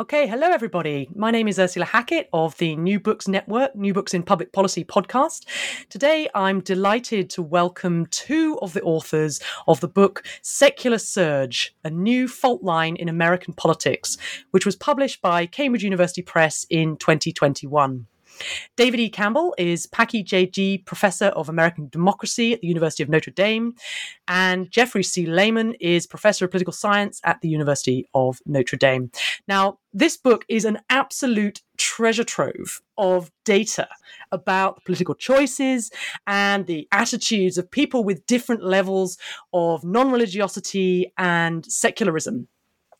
Okay, hello everybody. My name is Ursula Hackett of the New Books Network, New Books in Public Policy podcast. Today, I'm delighted to welcome two of the authors of the book Secular Surge A New Fault Line in American Politics, which was published by Cambridge University Press in 2021. David E. Campbell is Packey J. Dee Professor of American Democracy at the University of Notre Dame, and Geoffrey C. Layman is Professor of Political Science at the University of Notre Dame. Now, this book is an absolute treasure trove of data about political choices and the attitudes of people with different levels of non religiosity and secularism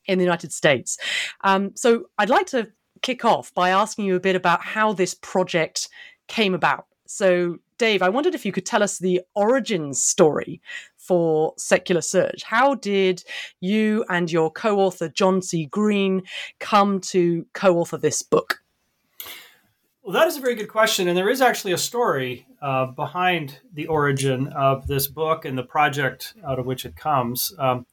in the United States. Um, so I'd like to kick off by asking you a bit about how this project came about. So, Dave, I wondered if you could tell us the origin story for Secular Surge. How did you and your co author, John C. Green, come to co author this book? Well, that is a very good question. And there is actually a story uh, behind the origin of this book and the project out of which it comes. Um,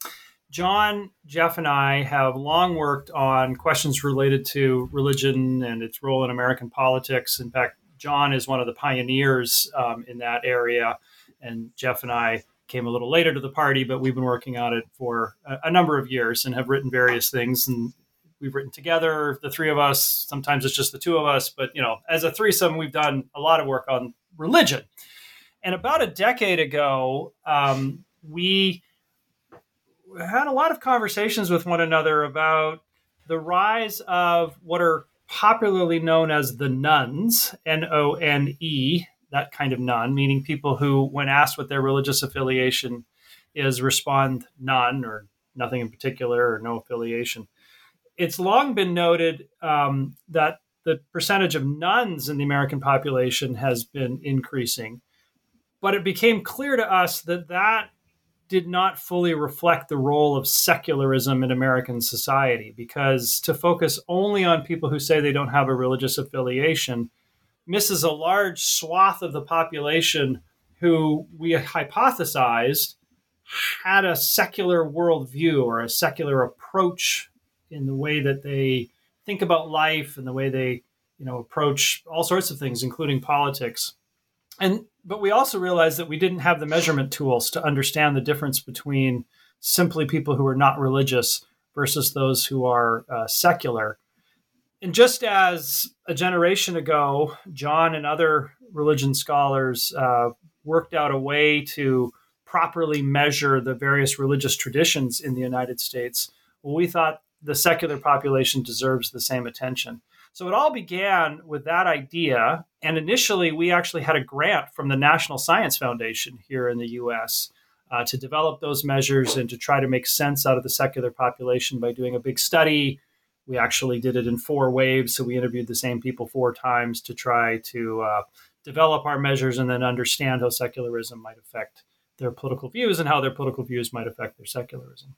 John, Jeff, and I have long worked on questions related to religion and its role in American politics. In fact, John is one of the pioneers um, in that area, and Jeff and I came a little later to the party, but we've been working on it for a, a number of years and have written various things. And we've written together, the three of us. Sometimes it's just the two of us, but you know, as a threesome, we've done a lot of work on religion. And about a decade ago, um, we had a lot of conversations with one another about the rise of what are popularly known as the nones, N O N E, that kind of none, meaning people who, when asked what their religious affiliation is, respond none or nothing in particular or no affiliation. It's long been noted um, that the percentage of nones in the American population has been increasing. But it became clear to us that that did not fully reflect the role of secularism in American society because to focus only on people who say they don't have a religious affiliation misses a large swath of the population who we hypothesized had a secular worldview or a secular approach in the way that they think about life and the way they you know approach all sorts of things including politics and but we also realized that we didn't have the measurement tools to understand the difference between simply people who are not religious versus those who are uh, secular. And just as a generation ago, John and other religion scholars uh, worked out a way to properly measure the various religious traditions in the United States, well, we thought the secular population deserves the same attention. So it all began with that idea. And initially, we actually had a grant from the National Science Foundation here in the US uh, to develop those measures and to try to make sense out of the secular population by doing a big study. We actually did it in four waves. So we interviewed the same people four times to try to uh, develop our measures and then understand how secularism might affect their political views and how their political views might affect their secularism.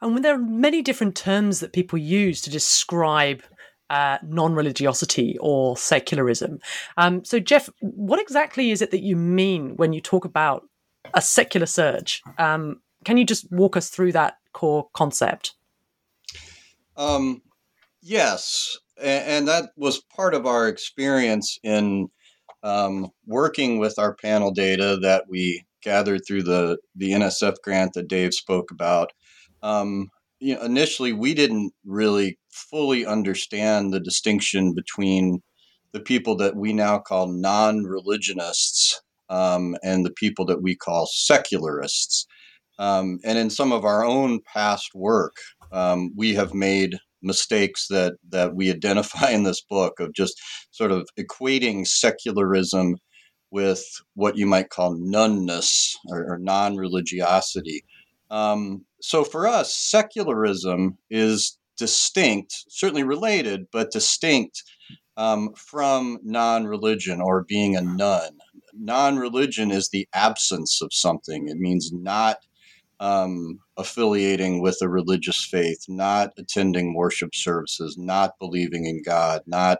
And there are many different terms that people use to describe uh, non religiosity or secularism. Um, so, Jeff, what exactly is it that you mean when you talk about a secular surge? Um, can you just walk us through that core concept? Um, yes. And, that was part of our experience in um, working with our panel data that we gathered through the, the NSF grant that Dave spoke about. Um, you know, initially, we didn't really fully understand the distinction between the people that we now call non religionists um, and the people that we call secularists. Um, and in some of our own past work, um, we have made mistakes that, that we identify in this book of just sort of equating secularism with what you might call nonness or, or non religiosity. Um, so for us, secularism is distinct, certainly related, but distinct um, from non religion or being a none. Non religion is the absence of something, it means not um, affiliating with a religious faith, not attending worship services, not believing in God, not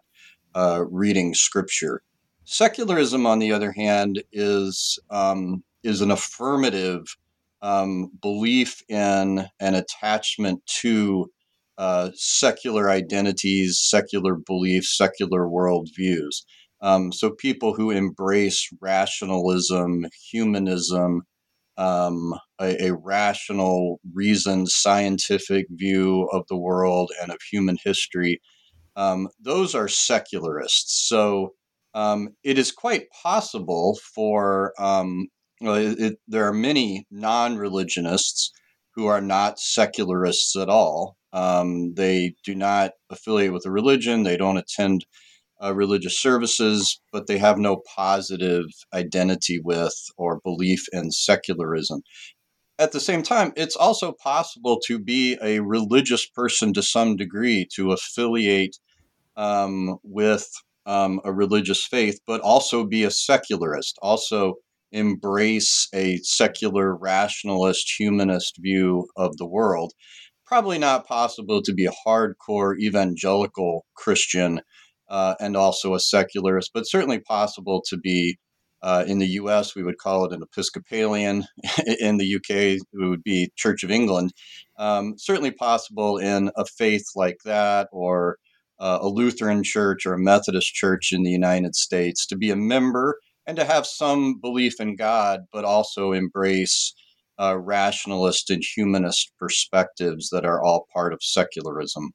uh, reading scripture. Secularism, on the other hand, is um, is an affirmative um, belief in an attachment to uh, secular identities, secular beliefs, secular worldviews. Um, so people who embrace rationalism, humanism, um, a, a, rational, reasoned, scientific view of the world and of human history, um, those are secularists. So um, it is quite possible for um, well, it, it, there are many non-religionists who are not secularists at all. Um, they do not affiliate with a religion. They don't attend uh, religious services, but they have no positive identity with or belief in secularism. At the same time, it's also possible to be a religious person to some degree, to affiliate um, with um, a religious faith, but also be a secularist, also embrace a secular, rationalist, humanist view of the world. Probably not possible to be a hardcore evangelical Christian uh, and also a secularist, but certainly possible to be. Uh, in the US, we would call it an Episcopalian. in the UK, it would be Church of England. Um, certainly possible in a faith like that, or uh, a Lutheran church or a Methodist church in the United States, to be a member and to have some belief in God, but also embrace uh, rationalist and humanist perspectives that are all part of secularism.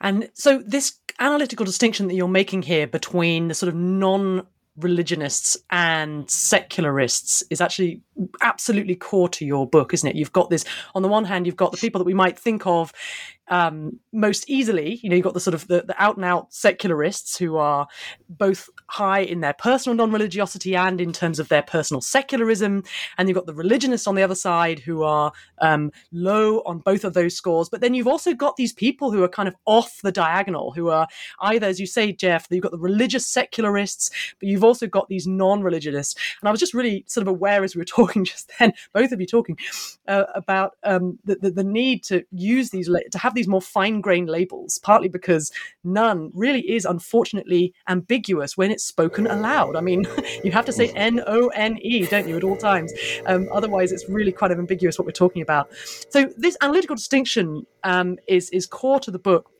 And so, this analytical distinction that you're making here between the sort of non religionists and secularists is actually absolutely core to your book, isn't it? You've got this, on the one hand, you've got the people that we might think of um, most easily. You know, you've got the sort of the, the out and out secularists who are both high in their personal non religiosity and in terms of their personal secularism. And you've got the religionists on the other side who are um, low on both of those scores. But then you've also got these people who are kind of off the diagonal, who are either, as you say, Jeff, you've got the religious secularists, but you've also got these non religionists. And I was just really sort of aware as we were talking just then, both of you talking uh, about um, the, the, the need to use these, to have these more fine grained labels, partly because none really is unfortunately ambiguous when it's spoken aloud. I mean, you have to say N O N E, don't you, at all times? Um, otherwise, it's really quite ambiguous what we're talking about. So, this analytical distinction um, is, is core to the book.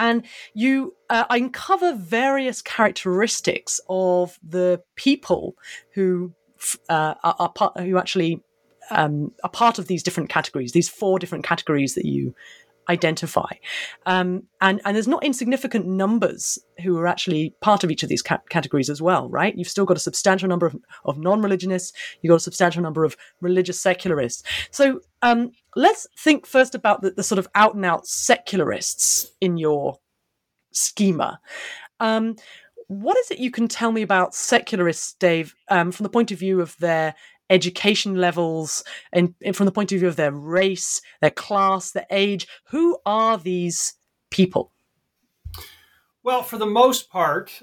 And you uh, uncover various characteristics of the people who uh, are, are part, who actually um, are part of these different categories, these four different categories that you identify. Um, and, and there's not insignificant numbers who are actually part of each of these ca- categories as well, right? You've still got a substantial number of, of non religionists, you've got a substantial number of religious secularists. So um, let's think first about the, the, sort of out and out secularists in your schema. Um, what is it you can tell me about secularists, Dave, um, from the point of view of their education levels and, and from the point of view of their race, their class, their age. Who are these people? Well, for the most part,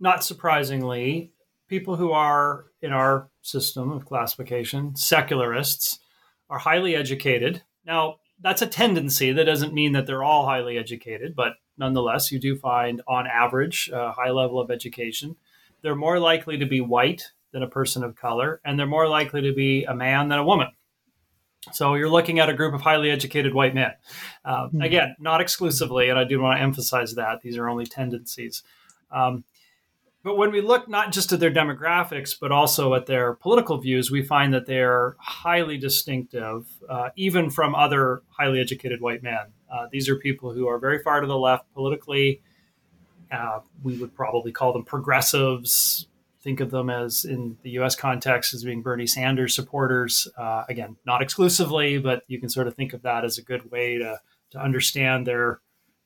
not surprisingly, people who are in our system of classification, secularists, are highly educated. Now, that's a tendency. That doesn't mean that they're all highly educated, but nonetheless, you do find, on average, a high level of education. They're more likely to be white than a person of color, and they're more likely to be a man than a woman. So you're looking at a group of highly educated white men. Uh, mm-hmm. Again, not exclusively, and I do want to emphasize that these are only tendencies. Um, but when we look not just at their demographics, but also at their political views, we find that they're highly distinctive, uh, even from other highly educated white men. Uh, these are people who are very far to the left politically. Uh, we would probably call them progressives. Think of them as, in the US context, as being Bernie Sanders supporters. Uh, again, not exclusively, but you can sort of think of that as a good way to, to understand their,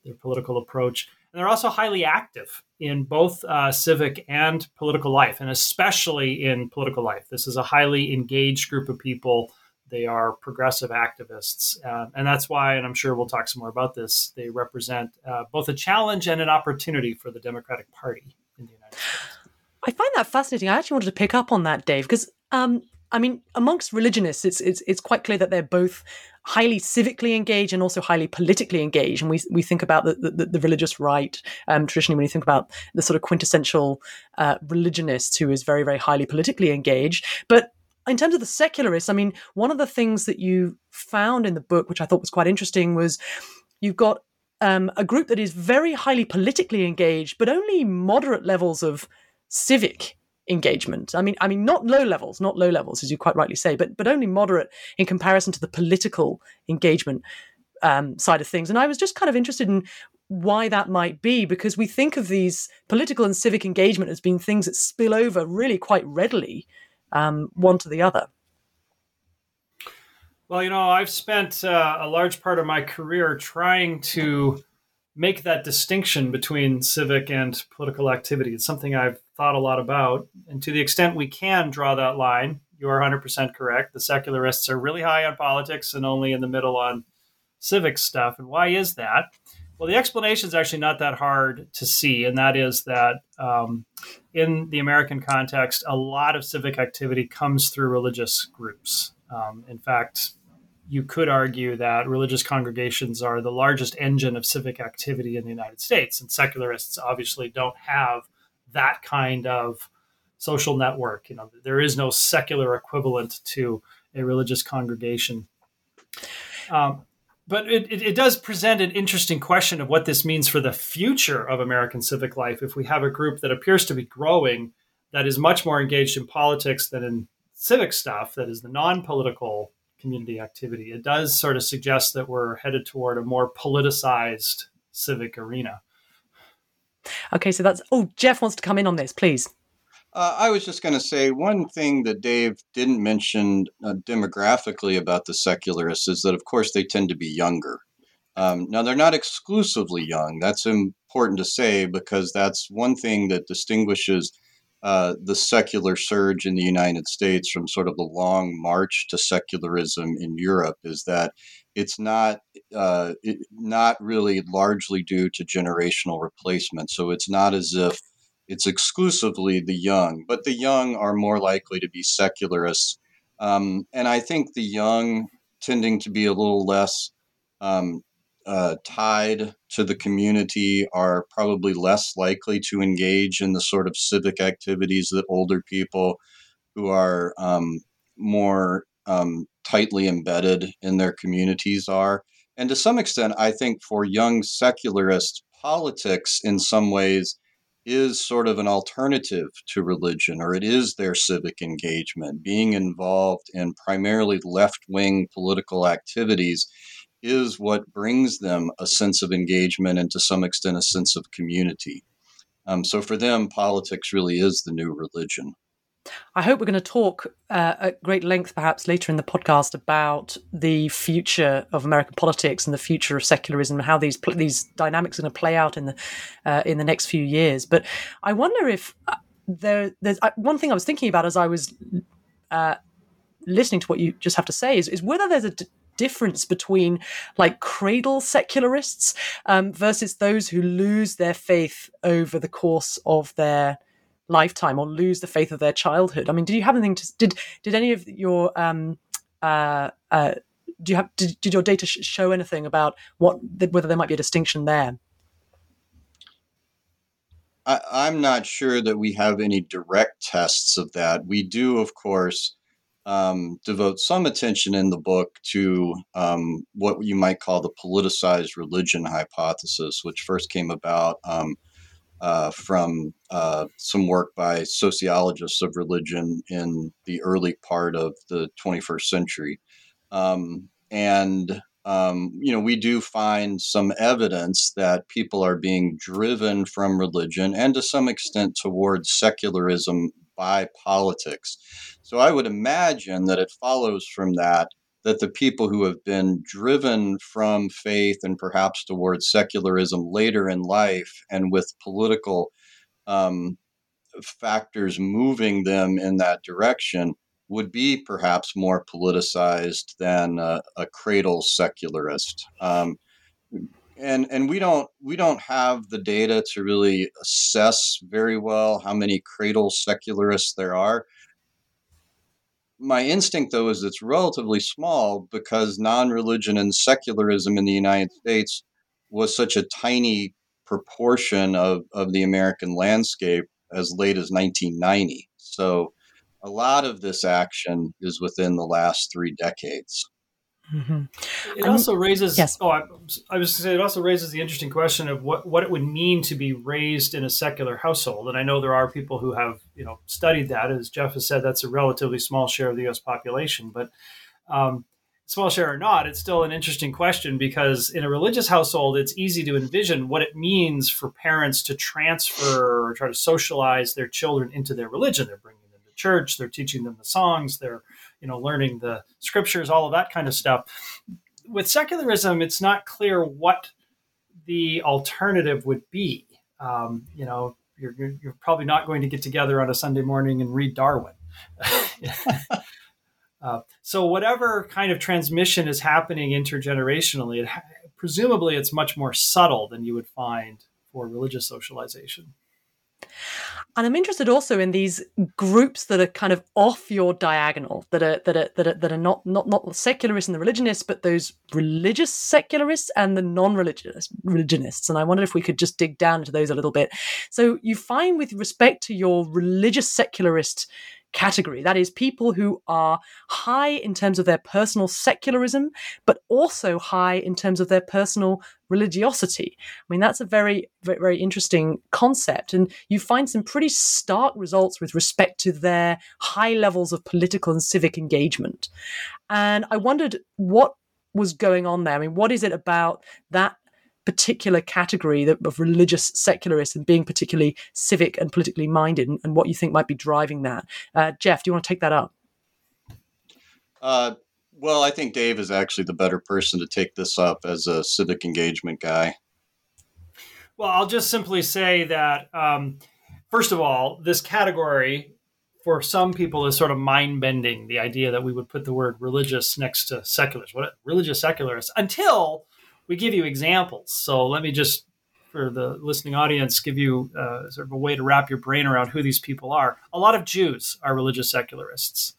their political approach. And they're also highly active in both uh, civic and political life, and especially in political life. This is a highly engaged group of people. They are progressive activists. Uh, and that's why, and I'm sure we'll talk some more about this, they represent uh, both a challenge and an opportunity for the Democratic Party in the United States. I find that fascinating. I actually wanted to pick up on that, Dave, because um, I mean, amongst religionists, it's, it's it's quite clear that they're both highly civically engaged and also highly politically engaged. And we we think about the the, the religious right um, traditionally when you think about the sort of quintessential uh, religionist who is very very highly politically engaged, but in terms of the secularists, I mean, one of the things that you found in the book, which I thought was quite interesting, was you've got um, a group that is very highly politically engaged, but only moderate levels of civic engagement. I mean, I mean, not low levels, not low levels, as you quite rightly say, but but only moderate in comparison to the political engagement um, side of things. And I was just kind of interested in why that might be, because we think of these political and civic engagement as being things that spill over really quite readily um, one to the other. Well, you know, I've spent uh, a large part of my career trying to make that distinction between civic and political activity. It's something I've thought a lot about. And to the extent we can draw that line, you are 100% correct. The secularists are really high on politics and only in the middle on civic stuff. And why is that? Well, the explanation is actually not that hard to see, and that is that um, in the American context, a lot of civic activity comes through religious groups. Um, in fact, you could argue that religious congregations are the largest engine of civic activity in the United States, and secularists obviously don't have that kind of social network. You know, there is no secular equivalent to a religious congregation. Um, but it, it, it, does present an interesting question of what this means for the future of American civic life if we have a group that appears to be growing that is much more engaged in politics than in civic stuff, that is the non political community activity. It does sort of suggest that we're headed toward a more politicized civic arena. Okay, so that's. Oh, Jeff wants to come in on this, please. Uh, I was just going to say one thing that Dave didn't mention uh, demographically about the secularists is that, of course, they tend to be younger. Um, now, they're not exclusively young. That's important to say because that's one thing that distinguishes uh, the secular surge in the United States from sort of the long march to secularism in Europe is that it's not uh, it, not really largely due to generational replacement. So it's not as if it's exclusively the young, but the young are more likely to be secularists. Um, and I think the young tending to be a little less um, uh, tied to the community are probably less likely to engage in the sort of civic activities that older people who are um, more um, tightly embedded in their communities are. And to some extent, I think for young secularists, politics in some ways is sort of an alternative to religion, or it is their civic engagement. Being involved in primarily left wing political activities is what brings them a sense of engagement and to some extent a sense of community. Um, so for them, politics really is the new religion. I hope we're going to talk uh, at great length, perhaps later in the podcast, about the future of American politics and the future of secularism and how these these dynamics are going to play out in the uh, in the next few years. But I wonder if uh, there there's uh, one thing I was thinking about as I was uh, listening to what you just have to say is, is whether there's a d- difference between like cradle secularists um, versus those who lose their faith over the course of their lifetime or lose the faith of their childhood. I mean, did you have anything to did did any of your um, uh, uh, do you have did, did your data sh- show anything about what whether there might be a distinction there? I, am not sure that we have any direct tests of that. We do, of course, um, devote some attention in the book to um, what you might call the politicized religion hypothesis, which first came about um, uh, from uh, some work by sociologists of religion in the early part of the 21st century. Um, and um, you know, we do find some evidence that people are being driven from religion and to some extent towards secularism by politics. So I would imagine that it follows from that that the people who have been driven from faith and perhaps towards secularism later in life and with political um, factors moving them in that direction would be perhaps more politicized than a, a cradle secularist. Um, and and we don't we don't have the data to really assess very well how many cradle secularists there are. My instinct, though, is it's relatively small because non-religion and secularism in the United States was such a tiny proportion of, of the American landscape as late as 1990. So a lot of this action is within the last three decades. Mm-hmm. It also raises. Yes. Oh, I, I was going to say it also raises the interesting question of what what it would mean to be raised in a secular household. And I know there are people who have you know studied that. As Jeff has said, that's a relatively small share of the U.S. population. But um, small share or not, it's still an interesting question because in a religious household, it's easy to envision what it means for parents to transfer or try to socialize their children into their religion. They're bringing them to church they're teaching them the songs they're you know learning the scriptures all of that kind of stuff. With secularism it's not clear what the alternative would be. Um, you know you're, you're probably not going to get together on a sunday morning and read darwin. Uh, so whatever kind of transmission is happening intergenerationally it, presumably it's much more subtle than you would find for religious socialization and I'm interested also in these groups that are kind of off your diagonal, that are that are that are, that are not not not the secularists and the religionists, but those religious secularists and the non-religious religionists. And I wondered if we could just dig down into those a little bit. So you find with respect to your religious secularist category. That is, people who are high in terms of their personal secularism, but also high in terms of their personal religiosity. I mean, that's a very, very, very interesting concept. And you find some pretty stark results with respect to their high levels of political and civic engagement. And I wondered what was going on there. I mean, what is it about that particular category of religious secularists and being particularly civic and politically minded and, and what you think might be driving that. Uh, Jeff, do you want to take that up? Uh, well, I think Dave is actually the better person to take this up as a civic engagement guy. Well, I'll just simply say that, um, first of all, this category for some people is sort of mind bending. The idea that we would put the word religious next to secularists, what religious secularists, until we give you examples. So let me just, for the listening audience, give you uh, sort of a way to wrap your brain around who these people are. A lot of Jews are religious secularists.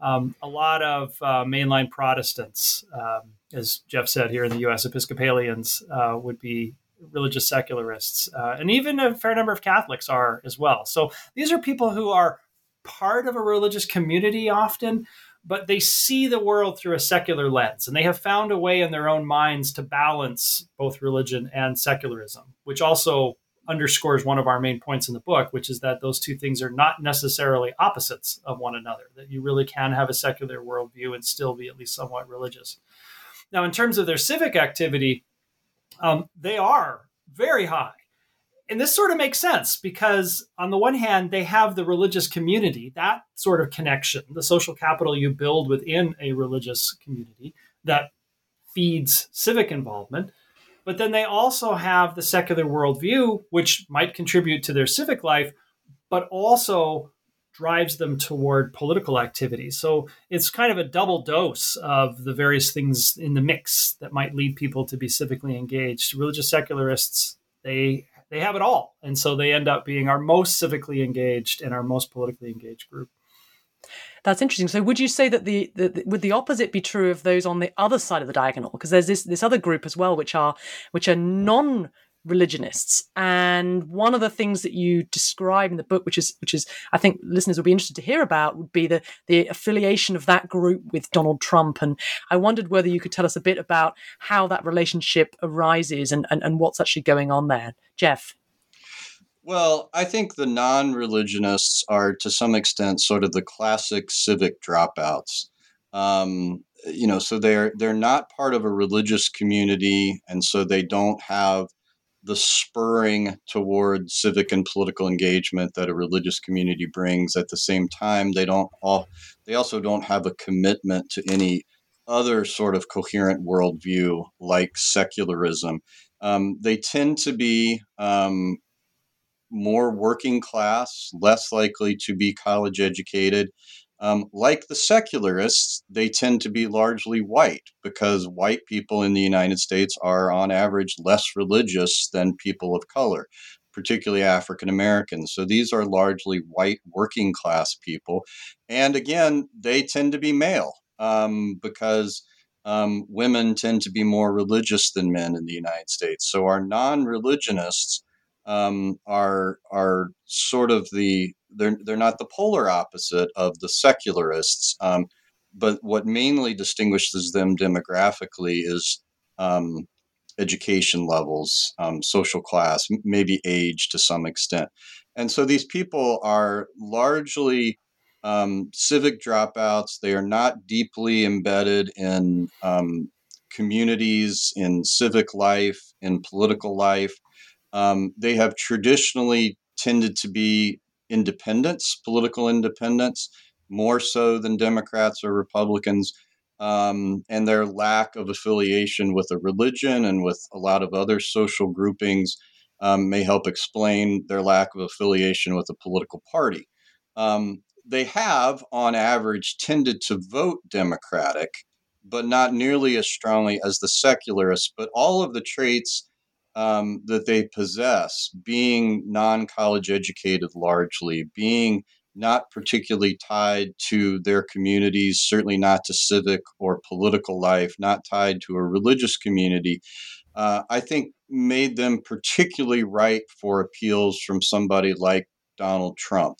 Um, a lot of uh, mainline Protestants, um, as Jeff said here in the U.S., Episcopalians uh, would be religious secularists, uh, and even a fair number of Catholics are as well. So these are people who are part of a religious community often, but they see the world through a secular lens and they have found a way in their own minds to balance both religion and secularism which also underscores one of our main points in the book which is that those two things are not necessarily opposites of one another that you really can have a secular worldview and still be at least somewhat religious. Now in terms of their civic activity um, they are very high and this sort of makes sense because on the one hand they have the religious community that sort of connection the social capital you build within a religious community that feeds civic involvement. But then they also have the secular worldview which might contribute to their civic life but also drives them toward political activity. So it's kind of a double dose of the various things in the mix that might lead people to be civically engaged. Religious secularists they they have it all. And so they end up being our most civically engaged and our most politically engaged group. That's interesting. So, would you say that the, the, would the opposite be true of those on the other side of the diagonal? Because there's this this other group as well, which are which are non religionists. And one of the things that you describe in the book which is which is i think listeners would be interested to hear about would be the the affiliation of that group with donald trump. And i wondered whether you could tell us a bit about how that relationship arises and and, and what's actually going on there. Jeff? Well, I think the non religionists are to some extent sort of the classic civic dropouts. Um, you know, so they're they're not part of a religious community, and so they don't have the spurring toward civic and political engagement that a religious community brings. At the same time, they don't all they also don't have a commitment to any other sort of coherent worldview like secularism. Um, they tend to be um, more working class, less likely to be college educated. Um, like the secularists, they tend to be largely white because white people in the United States are, on average, less religious than people of color, particularly African Americans. So these are largely white working class people. And again, they tend to be male um, because um, women tend to be more religious than men in the United States. So our non religionists um, are are sort of the they're they're not the polar opposite of the secularists, um, but what mainly distinguishes them demographically is um, education levels, um, social class, maybe age to some extent, and so these people are largely um, civic dropouts. They are not deeply embedded in um, communities, in civic life, in political life. Um, they have traditionally tended to be independents, political independents, more so than Democrats or Republicans. Um, and their lack of affiliation with a religion and with a lot of other social groupings um, may help explain their lack of affiliation with a political party. Um, they have, on average, tended to vote Democratic, but not nearly as strongly as the secularists. But all of the traits um, that they possess, being non college educated largely, being not particularly tied to their communities, certainly not to civic or political life, not tied to a religious community, uh, I think made them particularly ripe for appeals from somebody like Donald Trump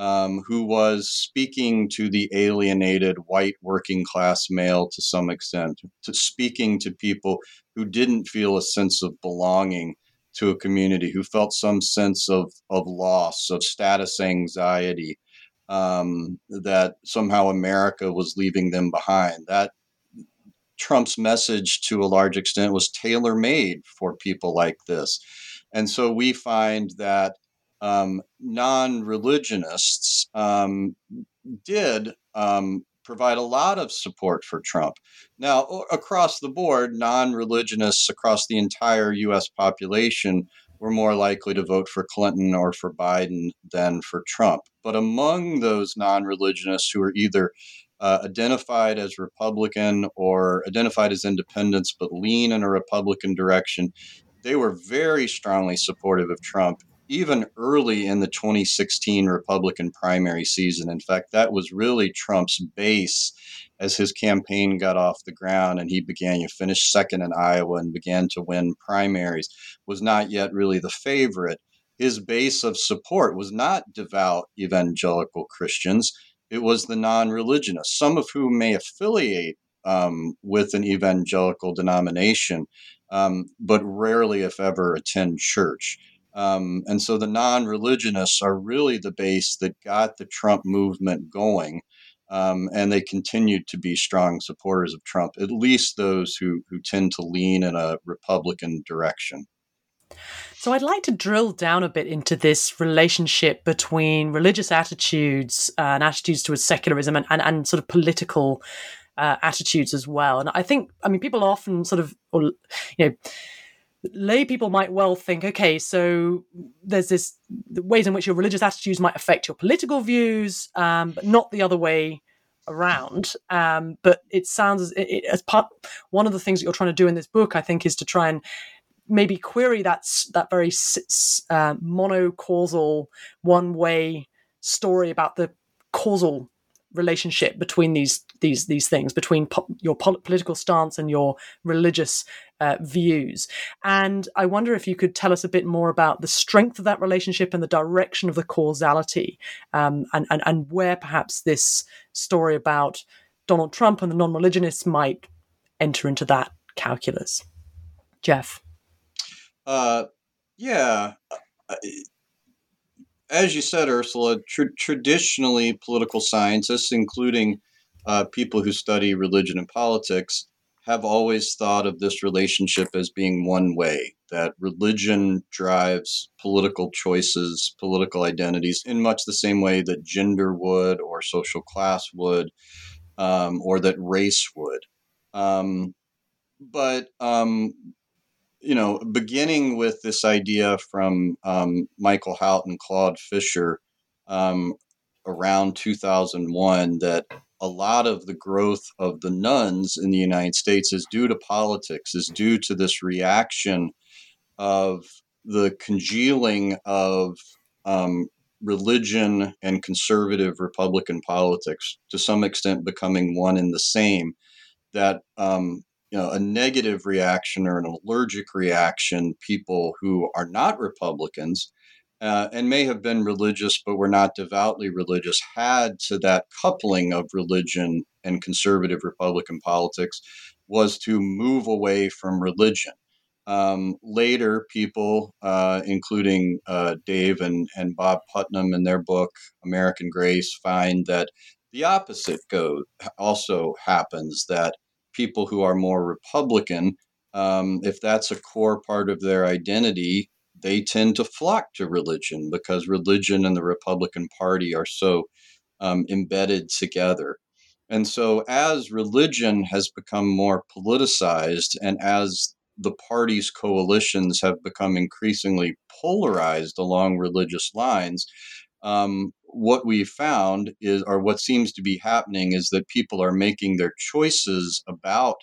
um, who was speaking to the alienated white working class male to some extent, to speaking to people who didn't feel a sense of belonging to a community, who felt some sense of, of loss, of status anxiety, um, that somehow America was leaving them behind. That Trump's message, to a large extent, was tailor made for people like this. And so we find that um, non religionists um, did um, provide a lot of support for Trump. Now, across the board, non religionists across the entire US population were more likely to vote for Clinton or for Biden than for Trump. But among those non religionists who are either uh, identified as Republican or identified as independents but lean in a Republican direction, they were very strongly supportive of Trump even early in the 2016 Republican primary season. In fact, that was really Trump's base as his campaign got off the ground and he began to finish second in Iowa and began to win primaries, was not yet really the favorite. His base of support was not devout evangelical Christians. It was the non religionists, some of whom may affiliate um, with an evangelical denomination, um, but rarely, if ever, attend church. Um, and so the non religionists are really the base that got the Trump movement going. Um, and they continued to be strong supporters of Trump, at least those who, who tend to lean in a Republican direction. So I'd like to drill down a bit into this relationship between religious attitudes uh, and attitudes towards secularism and, and, and sort of political uh, attitudes as well. And I think, I mean, people often sort of, you know, lay people might well think, okay, so there's this the ways in which your religious attitudes might affect your political views, um, but not the other way around. Um, but it sounds as, it, as part one of the things that you're trying to do in this book, I think, is to try and maybe query that that very uh, monocausal, one way story about the causal relationship between these these these things between po- your po- political stance and your religious uh, views. And i wonder if you could tell us a bit more about the strength of that relationship and the direction of the causality um, and, and and where perhaps this story about donald trump and the non-religionists might enter into that calculus. Jeff. Uh, yeah uh, as you said, Ursula, tr- traditionally political scientists, including uh, people who study religion and politics, have always thought of this relationship as being one way that religion drives political choices, political identities, in much the same way that gender would, or social class would, um, or that race would. Um, but um, you know, beginning with this idea from um, Michael Hout and Claude Fischer um, around 2001 that a lot of the growth of the nones in the United States is due to politics, is due to this reaction of the congealing of um, religion and conservative Republican politics to some extent becoming one and the same. That um, you know, a negative reaction or an allergic reaction, people who are not Republicans uh, and may have been religious but were not devoutly religious had to that coupling of religion and conservative Republican politics was to move away from religion. Um, later, people, uh, including uh, Dave and, and Bob Putnam in their book American Grace, find that the opposite go also happens that people who are more Republican, um, if that's a core part of their identity, they tend to flock to religion because religion and the Republican Party are so um, embedded together. And so, as religion has become more politicized and as the party's coalitions have become increasingly polarized along religious lines, um, what we found is, or what seems to be happening, is that people are making their choices about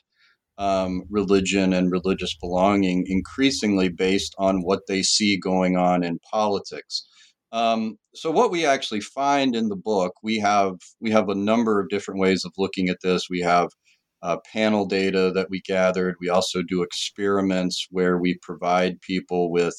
um, religion and religious belonging increasingly based on what they see going on in politics. Um, so what we actually find in the book, we have we have a number of different ways of looking at this. We have uh, panel data that we gathered. We also do experiments where we provide people with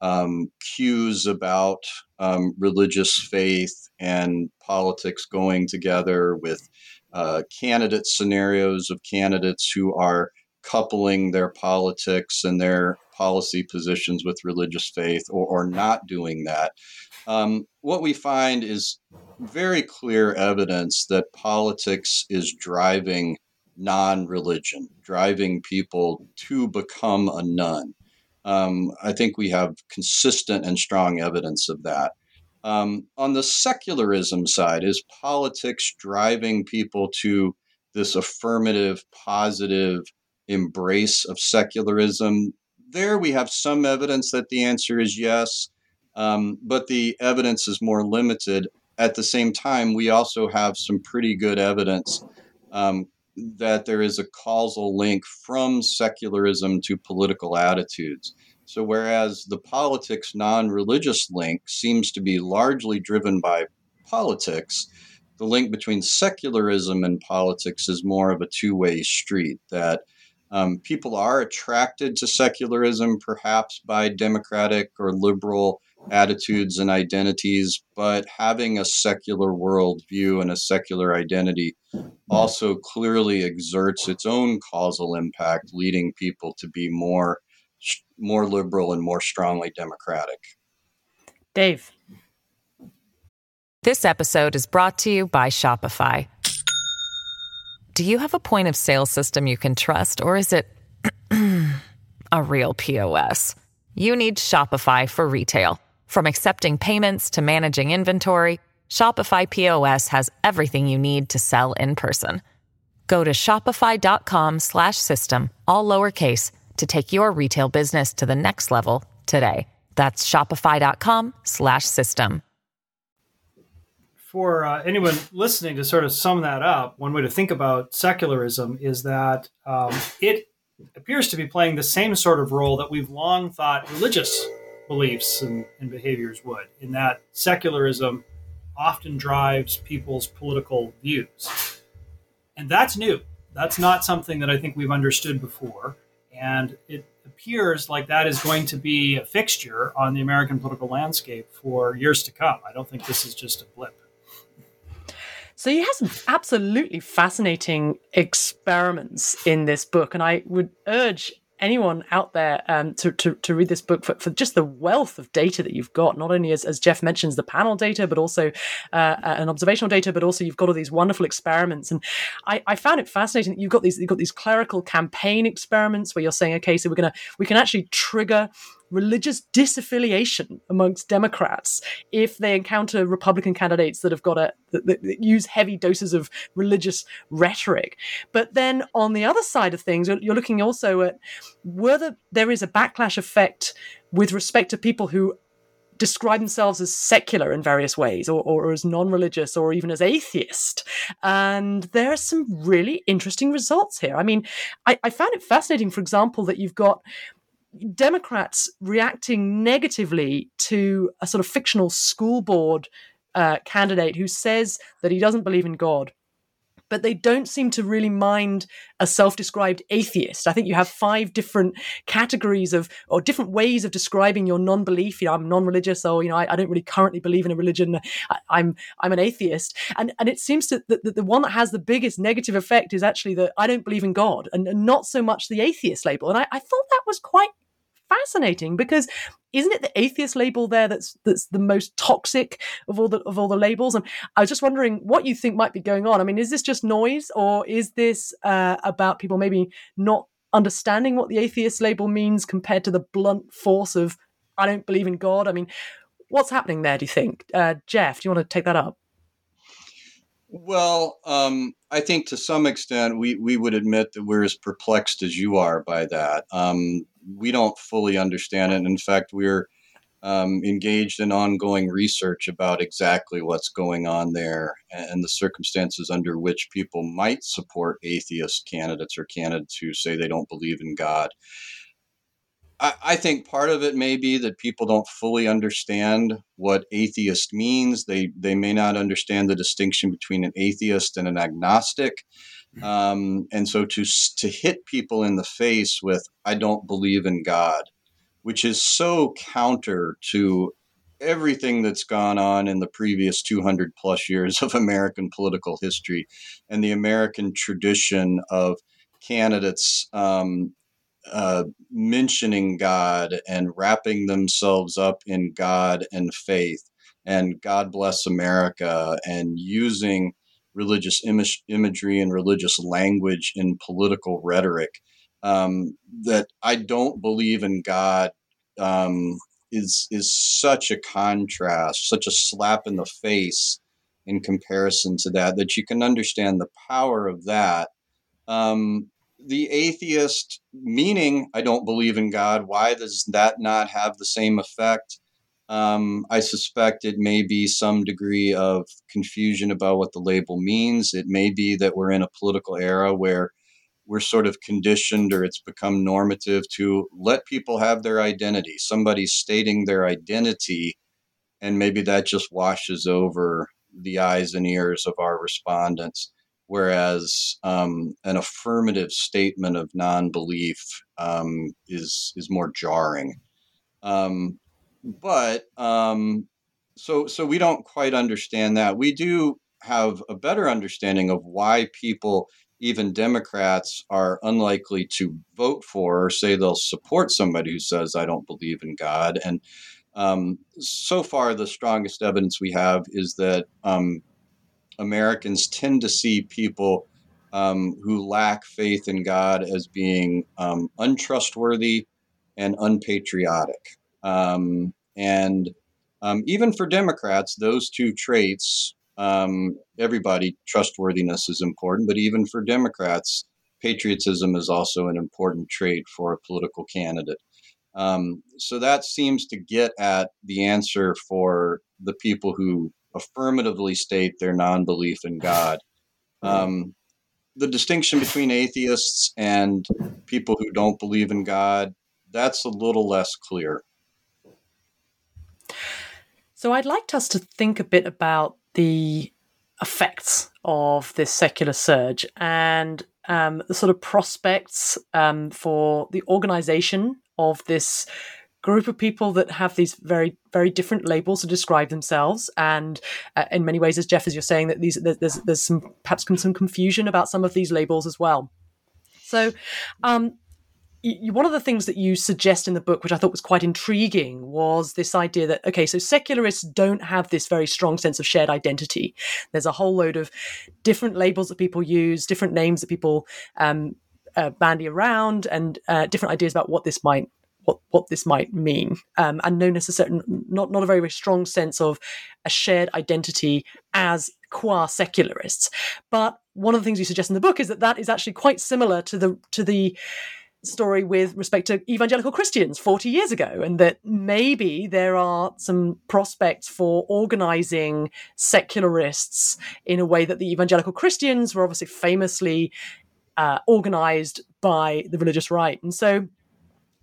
um, cues about um, religious faith and politics going together with uh, candidate scenarios of candidates who are coupling their politics and their policy positions with religious faith or, or not doing that. Um, what we find is very clear evidence that politics is driving non religion, driving people to become a none. Um, I think we have consistent and strong evidence of that. Um, on the secularism side, is politics driving people to this affirmative, positive embrace of secularism? There we have some evidence that the answer is yes, um, but the evidence is more limited. At the same time, we also have some pretty good evidence um, that there is a causal link from secularism to political attitudes. So, whereas the politics non religious link seems to be largely driven by politics, the link between secularism and politics is more of a two way street. That um, people are attracted to secularism, perhaps by democratic or liberal attitudes and identities, but having a secular worldview and a secular identity also clearly exerts its own causal impact, leading people to be more more liberal and more strongly democratic. Dave. This episode is brought to you by Shopify. Do you have a point of sale system you can trust, or is it a real POS? You need Shopify for retail. From accepting payments to managing inventory, Shopify POS has everything you need to sell in person. Go to shopify.com/system all lowercase to take your retail business to the next level today. That's shopify.com/system. For uh, anyone listening to sort of sum that up, one way to think about secularism is that um, it appears to be playing the same sort of role that we've long thought religious beliefs and, and behaviors would, in that secularism often drives people's political views. And that's new. That's not something that I think we've understood before. And it appears like that is going to be a fixture on the American political landscape for years to come. I don't think this is just a blip. So you have some absolutely fascinating experiments in this book, and I would urge anyone out there um, to, to, to, read this book for, for, just the wealth of data that you've got, not only as, as Geoff mentions the panel data, but also uh, an observational data, but also you've got all these wonderful experiments. And I, I found it fascinating that you've got these you've got these clerical campaign experiments where you're saying, okay, so we're gonna we can actually trigger religious disaffiliation amongst Democrats if they encounter Republican candidates that have got a that, that, use heavy doses of religious rhetoric. But then on the other side of things, you're, you're looking also at whether there is a backlash effect with respect to people who describe themselves as secular in various ways or, or as non-religious or even as atheist and there are some really interesting results here i mean I, I found it fascinating for example that you've got Democrats reacting negatively to a sort of fictional school board uh, candidate who says that he doesn't believe in God. But they don't seem to really mind a self described atheist. I think you have five different categories of, or different ways of describing your non belief. You know, I'm non religious, or, you know, I, I, don't really currently believe in a religion. I, am I'm, I'm an atheist. And, and it seems to, that the, the one that has the biggest negative effect is actually that I don't believe in God and, and not so much the atheist label. And I, I thought that was quite fascinating because isn't it the atheist label there that's that's the most toxic of all the of all the labels? And I was just wondering what you think might be going on. I mean, is this just noise, or is this uh, about people maybe not understanding what the atheist label means compared to the blunt force of I don't believe in God? I mean, what's happening there? Do you think, uh, Geoff? Do you want to take that up? Well, um, I think to some extent we, we would admit that we're as perplexed as you are by that. Um, we don't fully understand it. In fact, we're um, engaged in ongoing research about exactly what's going on there and the circumstances under which people might support atheist candidates or candidates who say they don't believe in God. I, I think part of it may be that people don't fully understand what atheist means. They they may not understand the distinction between an atheist and an agnostic. Mm-hmm. Um, and so to to hit people in the face with "I don't believe in God," which is so counter to everything that's gone on in the previous 200 plus years of American political history and the American tradition of candidates um, uh, mentioning God and wrapping themselves up in God and faith and God bless America and using religious image, imagery and religious language in political rhetoric. Um, that I don't believe in God um, is is such a contrast, such a slap in the face in comparison to that. That you can understand the power of that. Um, the atheist meaning I don't believe in God, why does that not have the same effect? Um, I suspect it may be some degree of confusion about what the label means. It may be that we're in a political era where we're sort of conditioned or it's become normative to let people have their identity. Somebody stating their identity, and maybe that just washes over the eyes and ears of our respondents whereas um, an affirmative statement of non-belief um, is is more jarring. Um, but um, so so we don't quite understand that. We do have a better understanding of why people, even Democrats, are unlikely to vote for or say they'll support somebody who says I don't believe in God. And um, so far, the strongest evidence we have is that um, Americans tend to see people um, who lack faith in God as being um, untrustworthy and unpatriotic. Um, and um, even for Democrats, those two traits, um, everybody, trustworthiness is important, but even for Democrats, patriotism is also an important trait for a political candidate. Um, so that seems to get at the answer for the people who affirmatively state their non belief in God. Um, the distinction between atheists and people who don't believe in God, that's a little less clear. So I'd like us to think a bit about the the effects of this secular surge and um, the sort of prospects um, for the organization of this group of people that have these very very different labels to describe themselves and uh, in many ways as Geoff as you're saying that these there's there's some perhaps some confusion about some of these labels as well so um, you, one of the things that you suggest in the book, which I thought was quite intriguing, was this idea that, okay, so secularists don't have this very strong sense of shared identity. There's a whole load of different labels that people use, different names that people um, uh, bandy around, and uh, different ideas about what this might what what this might mean, um, and no necessarily not not a very, very strong sense of a shared identity as qua secularists. But one of the things you suggest in the book is that that is actually quite similar to the to the story with respect to evangelical Christians 40 years ago, and that maybe there are some prospects for organizing secularists in a way that the evangelical Christians were obviously famously uh, organized by the religious right. And so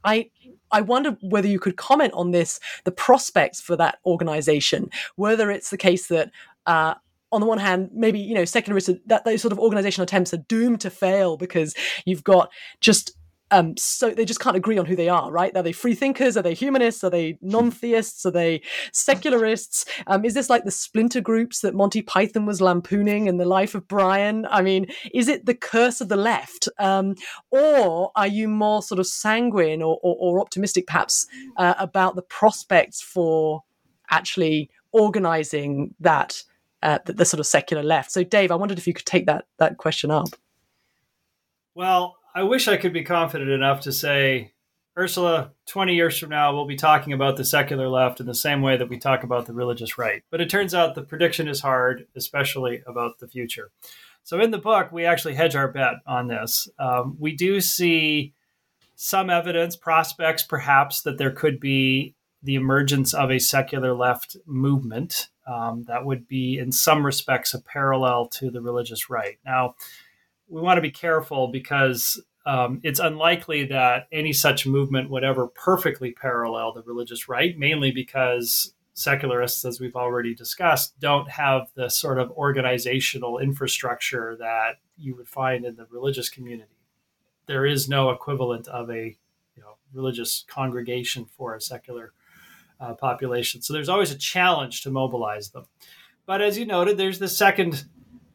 I I wonder whether you could comment on this, the prospects for that organization, whether it's the case that uh, on the one hand, maybe you know secularists that those sort of organizational attempts are doomed to fail because you've got just um, so they just can't agree on who they are, right? Are they free thinkers? Are they humanists? Are they non-theists? Are they secularists? Um, is this like the splinter groups that Monty Python was lampooning in the life of Brian? I mean, is it the curse of the left, um, or are you more sort of sanguine or, or, or optimistic, perhaps, uh, about the prospects for actually organizing that uh, the, the sort of secular left? So, Dave, I wondered if you could take that that question up. Well, I wish I could be confident enough to say, Ursula, 20 years from now, we'll be talking about the secular left in the same way that we talk about the religious right. But it turns out the prediction is hard, especially about the future. So in the book, we actually hedge our bet on this. Um, we do see some evidence, prospects perhaps, that there could be the emergence of a secular left movement um, that would be, in some respects, a parallel to the religious right. Now, we want to be careful because um, it's unlikely that any such movement would ever perfectly parallel the religious right, mainly because secularists, as we've already discussed, don't have the sort of organizational infrastructure that you would find in the religious community. There is no equivalent of a you know, religious congregation for a secular uh, population. So there's always a challenge to mobilize them. But as you noted, there's the second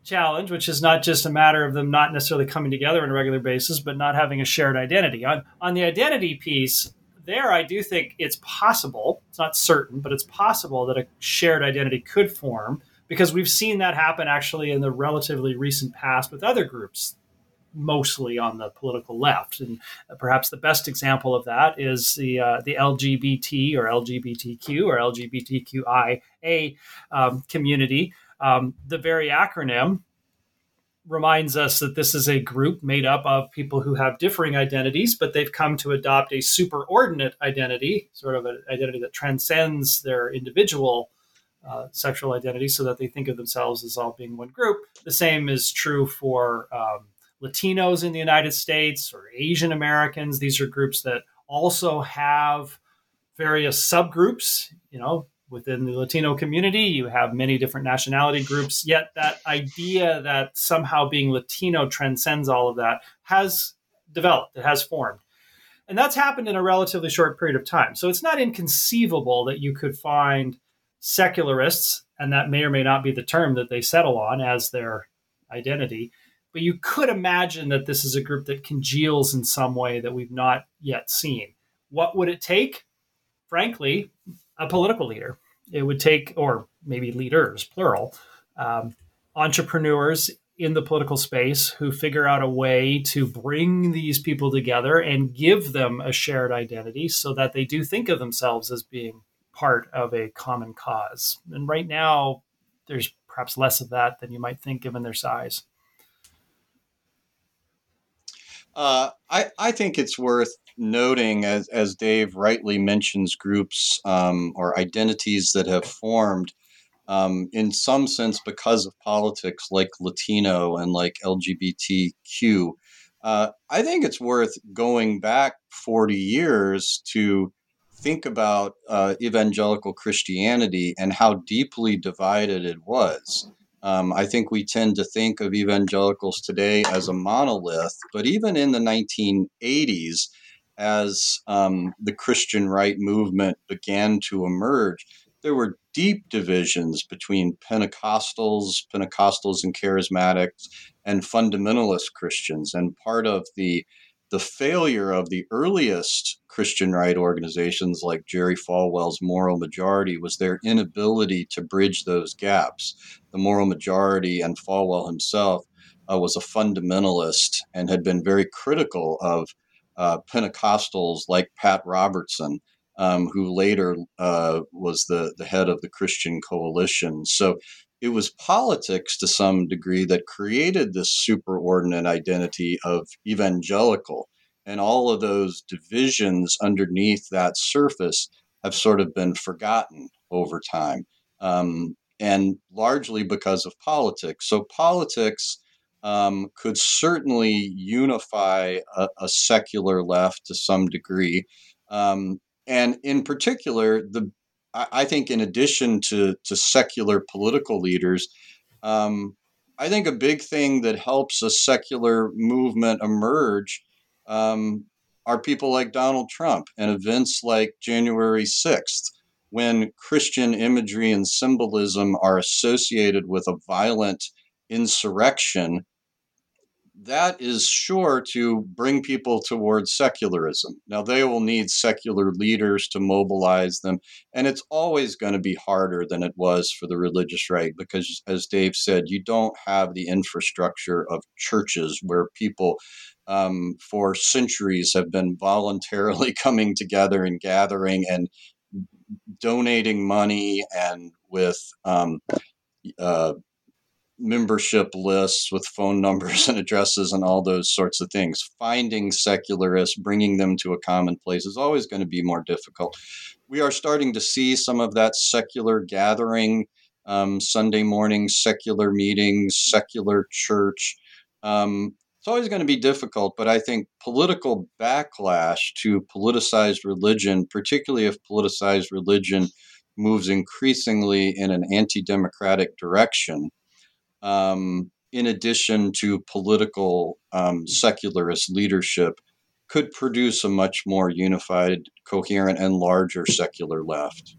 challenge, which is not just a matter of them not necessarily coming together on a regular basis, but not having a shared identity. On on the identity piece, there I do think it's possible. It's not certain, but it's possible that a shared identity could form because we've seen that happen actually in the relatively recent past with other groups mostly on the political left. And perhaps the best example of that is the uh, the LGBT or LGBTQ or LGBTQIA um, community, um, the very acronym reminds us that this is a group made up of people who have differing identities, but they've come to adopt a superordinate identity, sort of an identity that transcends their individual uh, sexual identity, so that they think of themselves as all being one group. The same is true for um, Latinos in the United States or Asian Americans. These are groups that also have various subgroups, you know, within the Latino community, you have many different nationality groups. Yet that idea that somehow being Latino transcends all of that has developed, it has formed. And that's happened in a relatively short period of time. So it's not inconceivable that you could find secularists, and that may or may not be the term that they settle on as their identity. But you could imagine that this is a group that congeals in some way that we've not yet seen. What would it take? Frankly, a political leader. It would take, or maybe leaders, plural, um, entrepreneurs in the political space who figure out a way to bring these people together and give them a shared identity so that they do think of themselves as being part of a common cause. And right now, there's perhaps less of that than you might think given their size. Uh, I, I think it's worth noting, as, as Dave rightly mentions, groups um, or identities that have formed um, in some sense because of politics like Latino and like LGBTQ. Uh, I think it's worth going back 40 years to think about uh, evangelical Christianity and how deeply divided it was. Um, I think we tend to think of evangelicals today as a monolith, but even in the 1980s, as um, the Christian right movement began to emerge, there were deep divisions between Pentecostals, Pentecostals and charismatics, and fundamentalist Christians. And part of the the failure of the earliest Christian right organizations like Jerry Falwell's Moral Majority was their inability to bridge those gaps. The Moral Majority and Falwell himself uh, was a fundamentalist and had been very critical of uh, Pentecostals like Pat Robertson, um, who later uh, was the, the head of the Christian Coalition. So it was politics to some degree that created this superordinate identity of evangelical. And all of those divisions underneath that surface have sort of been forgotten over time, um, and largely because of politics. So, politics um, could certainly unify a, a, secular left to some degree. Um, and in particular, the I, think in addition to to secular political leaders, um, I think a big thing that helps a secular movement emerge um, are people like Donald Trump and events like January sixth, when Christian imagery and symbolism are associated with a violent insurrection that is sure to bring people towards secularism. Now, they will need secular leaders to mobilize them, and it's always going to be harder than it was for the religious right because, as Dave said, you don't have the infrastructure of churches where people. Um, for centuries have been voluntarily coming together and gathering and donating money and with um, uh, membership lists with phone numbers and addresses and all those sorts of things. Finding secularists, bringing them to a common place is always going to be more difficult. We are starting to see some of that secular gathering, um, Sunday morning secular meetings, secular church. Um, it's always going to be difficult, but I think political backlash to politicized religion, particularly if politicized religion moves increasingly in an anti democratic direction, um, in addition to political um, secularist leadership, could produce a much more unified, coherent, and larger secular left.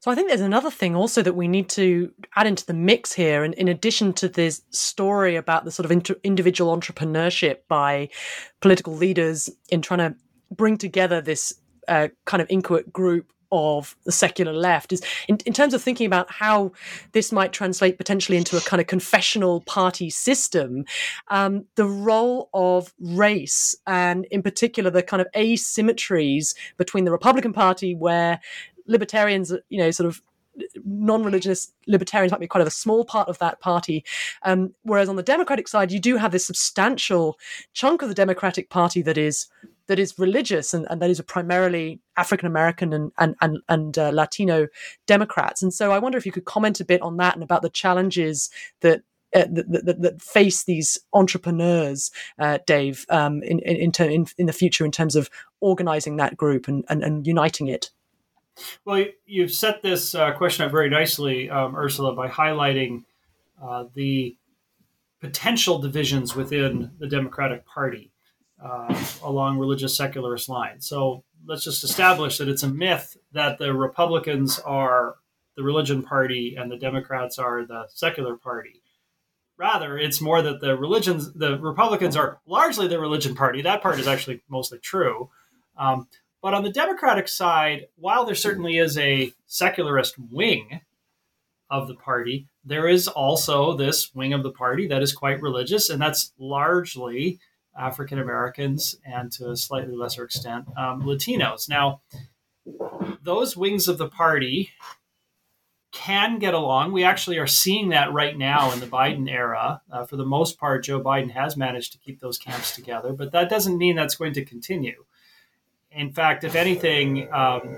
So I think there's another thing also that we need to add into the mix here. And in addition to this story about the sort of inter- individual entrepreneurship by political leaders in trying to bring together this uh, kind of inchoate group of the secular left is in, in terms of thinking about how this might translate potentially into a kind of confessional party system um, the role of race and in particular the kind of asymmetries between the republican party where libertarians you know sort of non-religious libertarians might be quite of a small part of that party. Um, whereas on the Democratic side, you do have this substantial chunk of the Democratic Party that is that is religious and, and that is a primarily African American and and and, and uh, Latino Democrats. And so I wonder if you could comment a bit on that and about the challenges that uh, that, that, that, face these entrepreneurs, uh, Dave, um, in, in, in, in, the future in terms of organizing that group and, and, and uniting it? Well, you've set this uh, question up very nicely, um, Ursula, by highlighting uh, the potential divisions within the Democratic Party uh, along religious secularist lines. So let's just establish that it's a myth that the Republicans are the religion party and the Democrats are the secular party. Rather, it's more that the religions, the Republicans are largely the religion party. That part is actually mostly true. Um, but on the Democratic side, while there certainly is a secularist wing of the party, there is also this wing of the party that is quite religious, and that's largely African Americans and to a slightly lesser extent, um, Latinos. Now, those wings of the party can get along. We actually are seeing that right now in the Biden era. Uh, for the most part, Joe Biden has managed to keep those camps together, but that doesn't mean that's going to continue. In fact, if anything, um,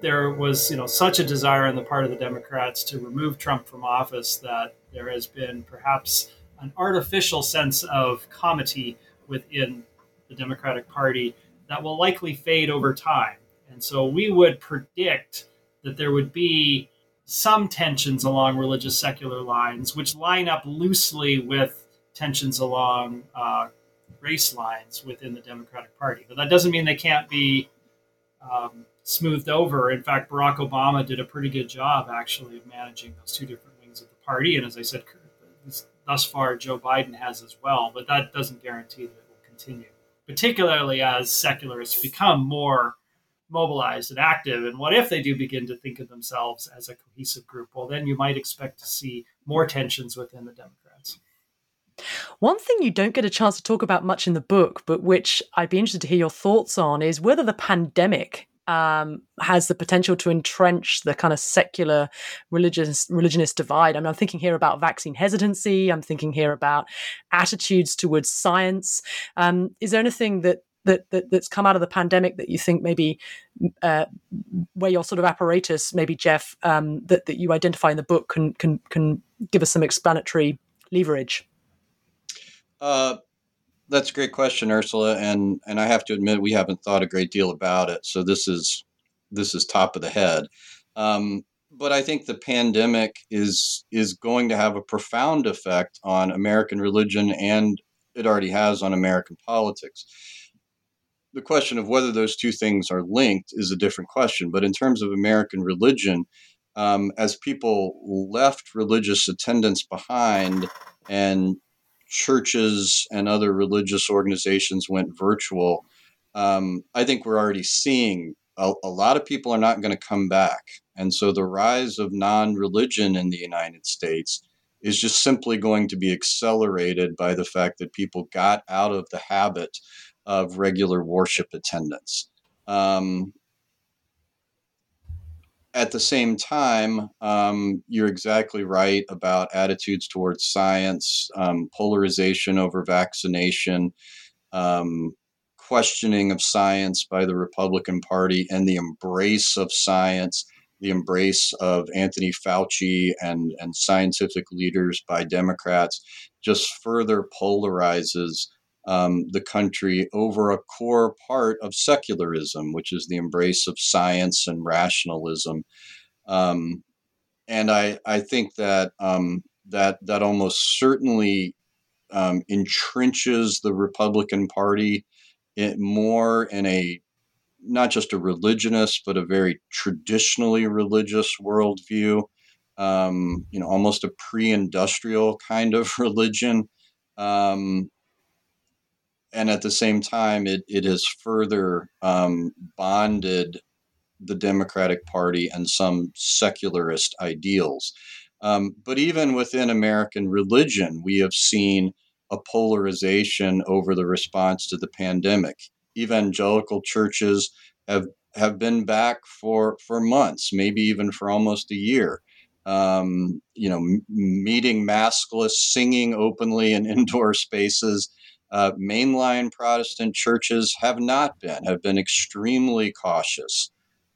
there was you know such a desire on the part of the Democrats to remove Trump from office that there has been perhaps an artificial sense of comity within the Democratic Party that will likely fade over time. And so we would predict that there would be some tensions along religious secular lines, which line up loosely with tensions along uh, race lines within the Democratic Party. But that doesn't mean they can't be um, smoothed over. In fact, Barack Obama did a pretty good job actually of managing those two different wings of the party. And as I said, thus far, Joe Biden has as well. But that doesn't guarantee that continue, particularly as secularists become more mobilized and active. And what if they do begin to think of themselves as a cohesive group? Well, then you might expect to see more tensions within the Democrats. One thing you don't get a chance to talk about much in the book, but which I'd be interested to hear your thoughts on, is whether the pandemic um, has the potential to entrench the kind of secular religious religionist divide. I mean, I'm thinking here about vaccine hesitancy. I'm thinking here about attitudes towards science. Um, is there anything that that, that that's come out of the pandemic that you think maybe uh, where your sort of apparatus, maybe Geoff, um, that that you identify in the book can can can give us some explanatory leverage? Uh, that's a great question, Ursula, and and I have to admit we haven't thought a great deal about it. So this is this is top of the head. Um, but I think the pandemic is is going to have a profound effect on American religion, and it already has on American politics. The question of whether those two things are linked is a different question. But in terms of American religion, um, as people left religious attendance behind and churches and other religious organizations went virtual, um, I think we're already seeing a, a lot of people are not going to come back. And so the rise of non religion in the United States is just simply going to be accelerated by the fact that people got out of the habit of regular worship attendance. Um, at the same time, um, you're exactly right about attitudes towards science, um, polarization over vaccination, um, questioning of science by the Republican Party, and the embrace of science, the embrace of Anthony Fauci and, and scientific leaders by Democrats just further polarizes um, the country over a core part of secularism, which is the embrace of science and rationalism. Um, and I, I think that um, that that almost certainly um, entrenches the Republican Party in, more in a not just a religionist, but a very traditionally religious worldview. Um, you know, almost a pre-industrial kind of religion. Um, and at the same time, it, it has further um, bonded the Democratic Party and some secularist ideals. Um, but even within American religion, we have seen a polarization over the response to the pandemic. Evangelical churches have have been back for for months, maybe even for almost a year. Um, you know, m- meeting maskless, singing openly in indoor spaces, uh, mainline Protestant churches have not been, have been extremely cautious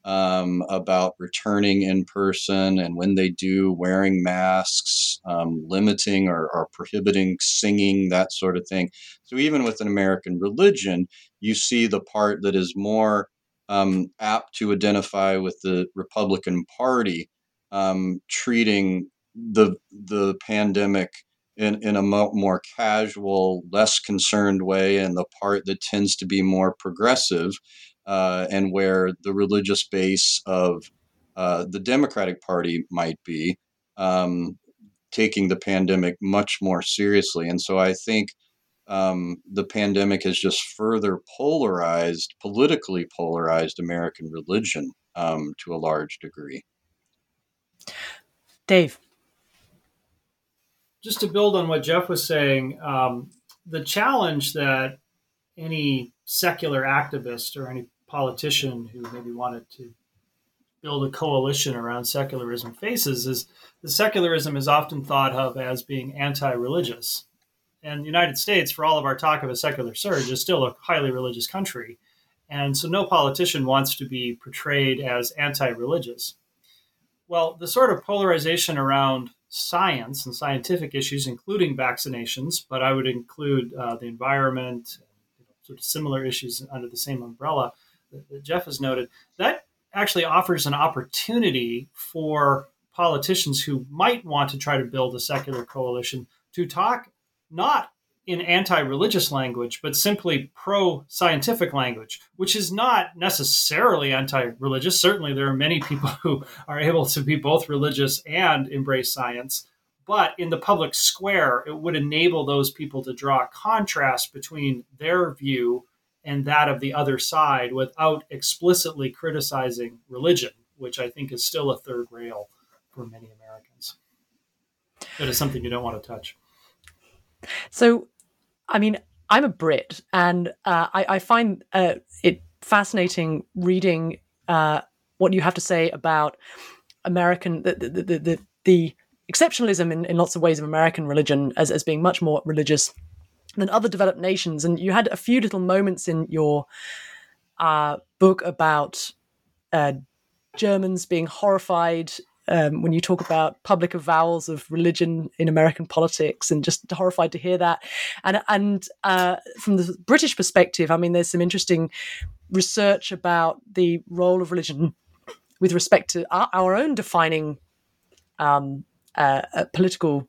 um, about returning in person and when they do, wearing masks, um, limiting or, or, prohibiting singing, that sort of thing. So, even with an American religion, you see the part that is more um, apt to identify with the Republican Party um, treating the, the pandemic in, in a more casual, less concerned way, and the part that tends to be more progressive, uh, and where the religious base of uh, the Democratic Party might be um, taking the pandemic much more seriously. And so I think um, the pandemic has just further polarized, politically polarized American religion um, to a large degree. Dave just to build on what Geoff was saying, um, the challenge that any secular activist or any politician who maybe wanted to build a coalition around secularism faces is the secularism is often thought of as being anti-religious. And the United States, for all of our talk of a secular surge, is still a highly religious country. And so no politician wants to be portrayed as anti religious. Well, the sort of polarization around science and scientific issues, including vaccinations, but I would include uh, the environment, you know, sort of similar issues under the same umbrella. that Geoff has noted, that actually offers an opportunity for politicians who might want to try to build a secular coalition to talk not in anti religious language, but simply pro scientific language, which is not necessarily anti religious. Certainly, there are many people who are able to be both religious and embrace science. But in the public square, it would enable those people to draw a contrast between their view and that of the other side without explicitly criticizing religion, which I think is still a third rail for many Americans. That is something you don't want to touch. So, I mean, I'm a Brit, and uh, I, I, find uh, it fascinating reading uh, what you have to say about American the the the, the, the exceptionalism in, in lots of ways of American religion as, as being much more religious than other developed nations. And you had a few little moments in your uh, book about uh, Germans being horrified um, when you talk about public avowals of religion in American politics, and just horrified to hear that. And and uh, from the British perspective, I mean, there's some interesting research about the role of religion with respect to our, our own defining um, uh, political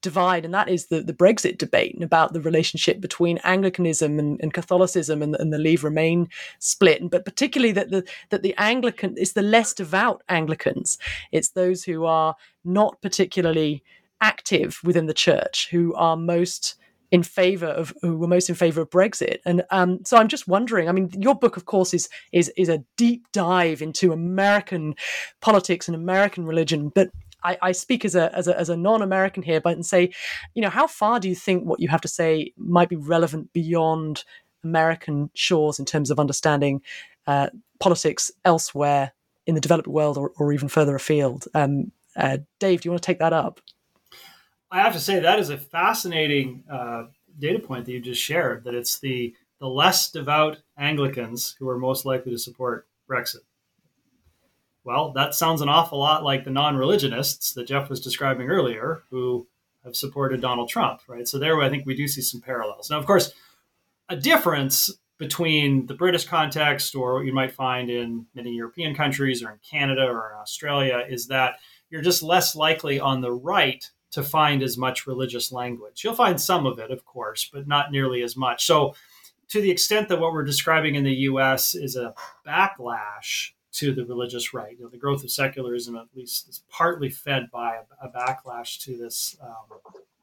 divide, and that is the, the Brexit debate and about the relationship between Anglicanism and, and Catholicism and, and, the Leave Remain split, but particularly that the that the Anglican is the less devout Anglicans. It's those who are not particularly active within the church who are most in favor of who were most in favor of Brexit. And um, so I'm just wondering. I mean, your book, of course, is is is a deep dive into American politics and American religion, but I, I speak as a, as a, as a non-American here, but and say, you know, how far do you think what you have to say might be relevant beyond American shores in terms of understanding uh, politics elsewhere in the developed world or, or even further afield? Um, uh, Dave, do you want to take that up? I have to say that is a fascinating uh, data point that you just shared. That it's the the less devout Anglicans who are most likely to support Brexit. Well, that sounds an awful lot like the non religionists that Geoff was describing earlier, who have supported Donald Trump, right? So, there I think we do see some parallels. Now, of course, a difference between the British context or what you might find in many European countries or in Canada or in Australia is that you're just less likely on the right to find as much religious language. You'll find some of it, of course, but not nearly as much. So, to the extent that what we're describing in the US is a backlash to the religious right. You know, the growth of secularism, at least, is partly fed by a, a backlash to this um,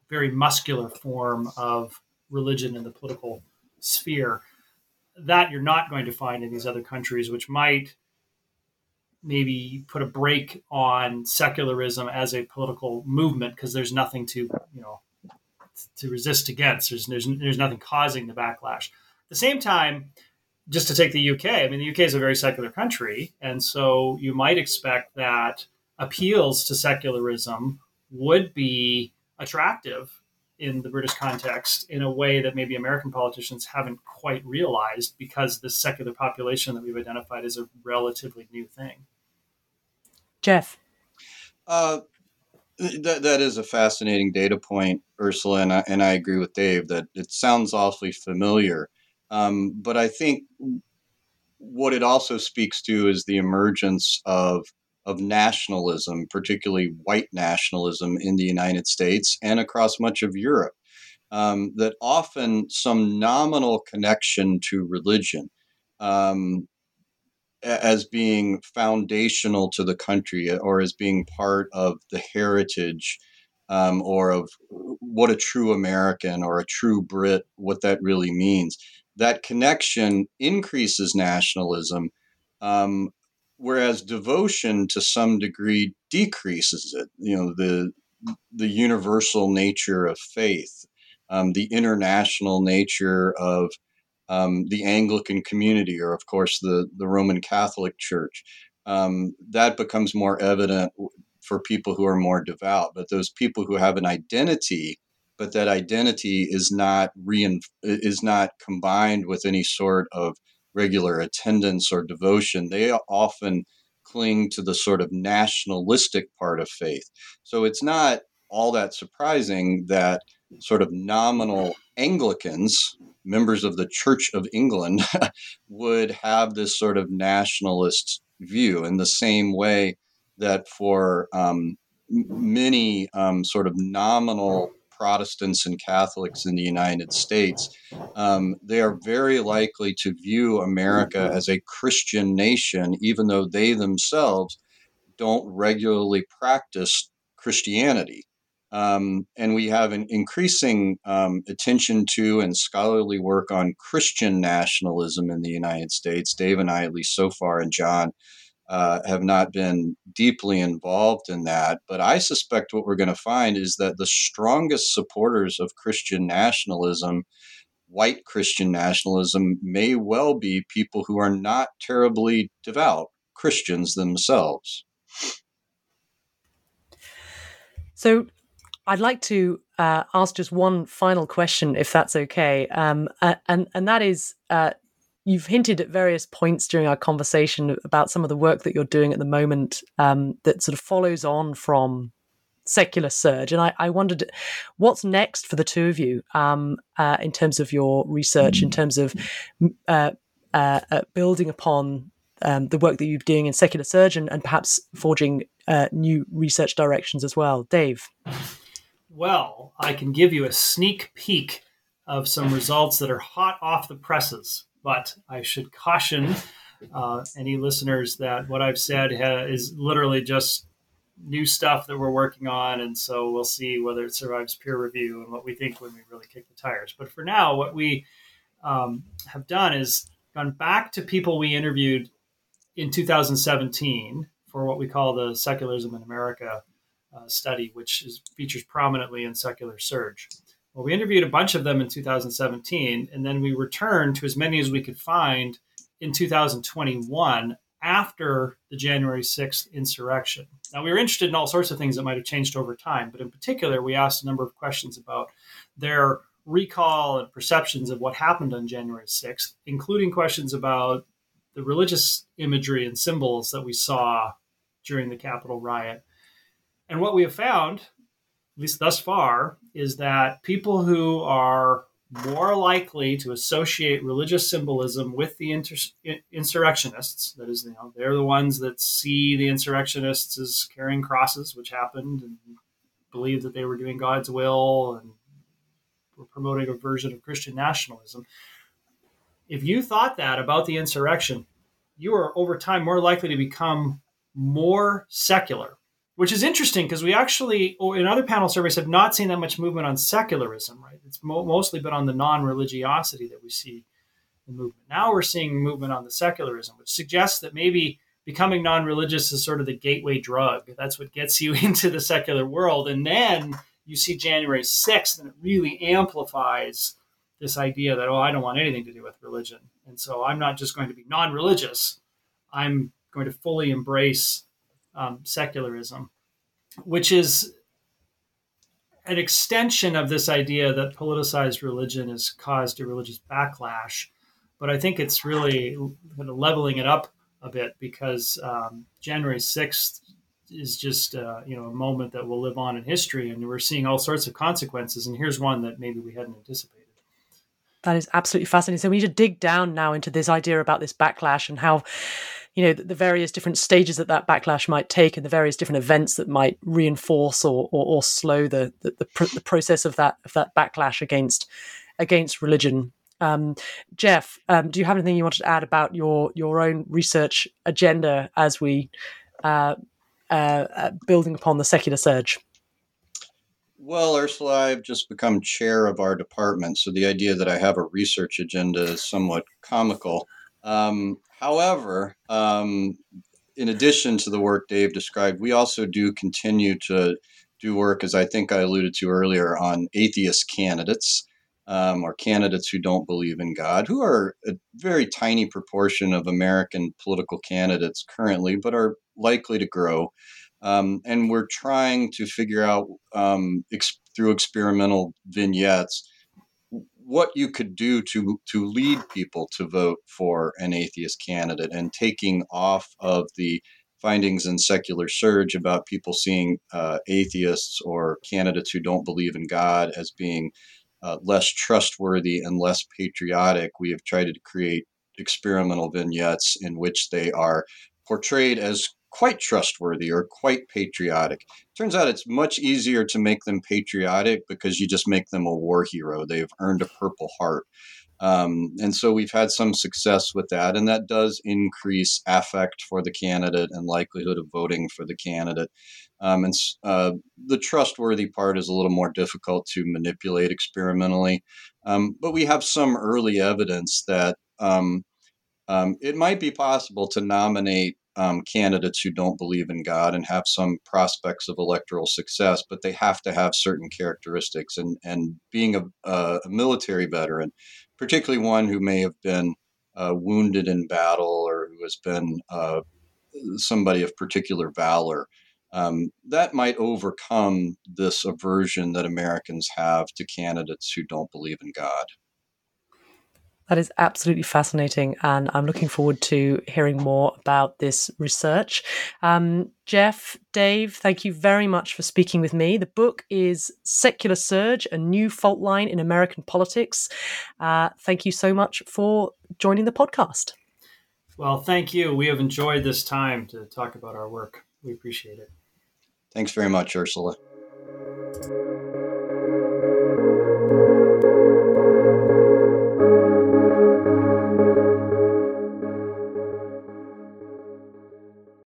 very muscular form of religion in the political sphere. That you're not going to find in these other countries, which might maybe put a brake on secularism as a political movement because there's nothing to you know to resist against. There's there's there's nothing causing the backlash. At the same time, just to take the UK, I mean, the UK is a very secular country. And so you might expect that appeals to secularism would be attractive in the British context in a way that maybe American politicians haven't quite realized because the secular population that we've identified is a relatively new thing. Geoff. Uh, that, that is a fascinating data point, Ursula, and I, and I agree with Dave that it sounds awfully familiar. Um, but I think what it also speaks to is the emergence of of nationalism, particularly white nationalism in the United States and across much of Europe. Um, that often some nominal connection to religion um, as being foundational to the country or as being part of the heritage um, or of what a true American or a true Brit, what that really means that connection increases nationalism, um, whereas devotion to some degree decreases it. You know, the the universal nature of faith, um, the international nature of um, the Anglican community, or of course the the Roman Catholic Church. Um, that becomes more evident for people who are more devout. But those people who have an identity but that identity is not rein, is not combined with any sort of regular attendance or devotion. They often cling to the sort of nationalistic part of faith. So it's not all that surprising that sort of nominal Anglicans, members of the Church of England, would have this sort of nationalist view in the same way that for um, many um, sort of nominal Protestants and Catholics in the United States, um, they are very likely to view America as a Christian nation, even though they themselves don't regularly practice Christianity. Um, and we have an increasing um, attention to and scholarly work on Christian nationalism in the United States. Dave and I, at least so far, and John uh, have not been deeply involved in that. But I suspect what we're going to find is that the strongest supporters of Christian nationalism, white Christian nationalism, may well be people who are not terribly devout Christians themselves. So I'd like to uh, ask just one final question, if that's okay, um, uh, and and that is, uh, you've hinted at various points during our conversation about some of the work that you're doing at the moment um, that sort of follows on from secular surge, and I, I wondered what's next for the two of you um, uh, in terms of your research, in terms of uh, uh, building upon um, the work that you're doing in secular surge and, and perhaps forging new research directions as well, Dave. Well, I can give you a sneak peek of some results that are hot off the presses, but I should caution uh, any listeners that what I've said ha- is literally just new stuff that we're working on, and so we'll see whether it survives peer review and what we think when we really kick the tires. But for now, what we um, have done is gone back to people we interviewed in 2017 for what we call the Secularism in America uh, study, which is, features prominently in Secular Surge. Well, we interviewed a bunch of them in 2017, and then we returned to as many as we could find in 2021 after the January 6th insurrection. Now, we were interested in all sorts of things that might have changed over time, but in particular, we asked a number of questions about their recall and perceptions of what happened on January 6th, including questions about the religious imagery and symbols that we saw during the Capitol riot. And what we have found, at least thus far, is that people who are more likely to associate religious symbolism with the inter- insurrectionists. That is, you know, they're the ones that see the insurrectionists as carrying crosses, which happened, and believe that they were doing God's will and were promoting a version of Christian nationalism. If you thought that about the insurrection, you are over time more likely to become more secular which is interesting because we actually, in other panel surveys, have not seen that much movement on secularism, right? It's mo- mostly been on the non religiosity that we see the movement. Now we're seeing movement on the secularism, which suggests that maybe becoming non religious is sort of the gateway drug. That's what gets you into the secular world. And then you see January 6th, and it really amplifies this idea that, oh, I don't want anything to do with religion. And so I'm not just going to be non religious, I'm going to fully embrace um, secularism, which is an extension of this idea that politicized religion has caused a religious backlash. But I think it's really kind of leveling it up a bit because um, January 6th is just uh, you know a moment that will live on in history, and we're seeing all sorts of consequences. And here's one that maybe we hadn't anticipated. That is absolutely fascinating. So we need to dig down now into this idea about this backlash and how you know the, the, various different stages that that backlash might take and the various different events that might reinforce or or, or slow the the, the, pr- the process of that of that backlash against against religion um, Geoff, um, do you have anything you wanted to add about your your own research agenda as we uh, uh, uh, building upon the secular surge? Well, Ursula, I've just become chair of our department, so the idea that I have a research agenda is somewhat comical. Um, However, um, in addition to the work Dave described, we also do continue to do work, as I think I alluded to earlier, on atheist candidates um, or candidates who don't believe in God, who are a very tiny proportion of American political candidates currently, but are likely to grow. Um, and we're trying to figure out um, ex- through experimental vignettes what you could do to to lead people to vote for an atheist candidate and taking off of the findings in Secular Surge about people seeing uh, atheists or candidates who don't believe in God as being uh, less trustworthy and less patriotic, we have tried to create experimental vignettes in which they are portrayed as quite trustworthy or quite patriotic. Turns out it's much easier to make them patriotic because you just make them a war hero. They've earned a Purple Heart. Um, and so we've had some success with that, and that does increase affect for the candidate and likelihood of voting for the candidate. Um, and uh, the trustworthy part is a little more difficult to manipulate experimentally, um, but we have some early evidence that um, um, it might be possible to nominate um, candidates who don't believe in God and have some prospects of electoral success, but they have to have certain characteristics. And, and being a, a military veteran, particularly one who may have been uh, wounded in battle or who has been uh, somebody of particular valor, um, that might overcome this aversion that Americans have to candidates who don't believe in God. That is absolutely fascinating, and I'm looking forward to hearing more about this research. Um, Geoff, Dave, thank you very much for speaking with me. The book is Secular Surge A New Fault Line in American Politics. Uh, thank you so much for joining the podcast. Well, thank you. We have enjoyed this time to talk about our work. We appreciate it. Thanks very much, Ursula.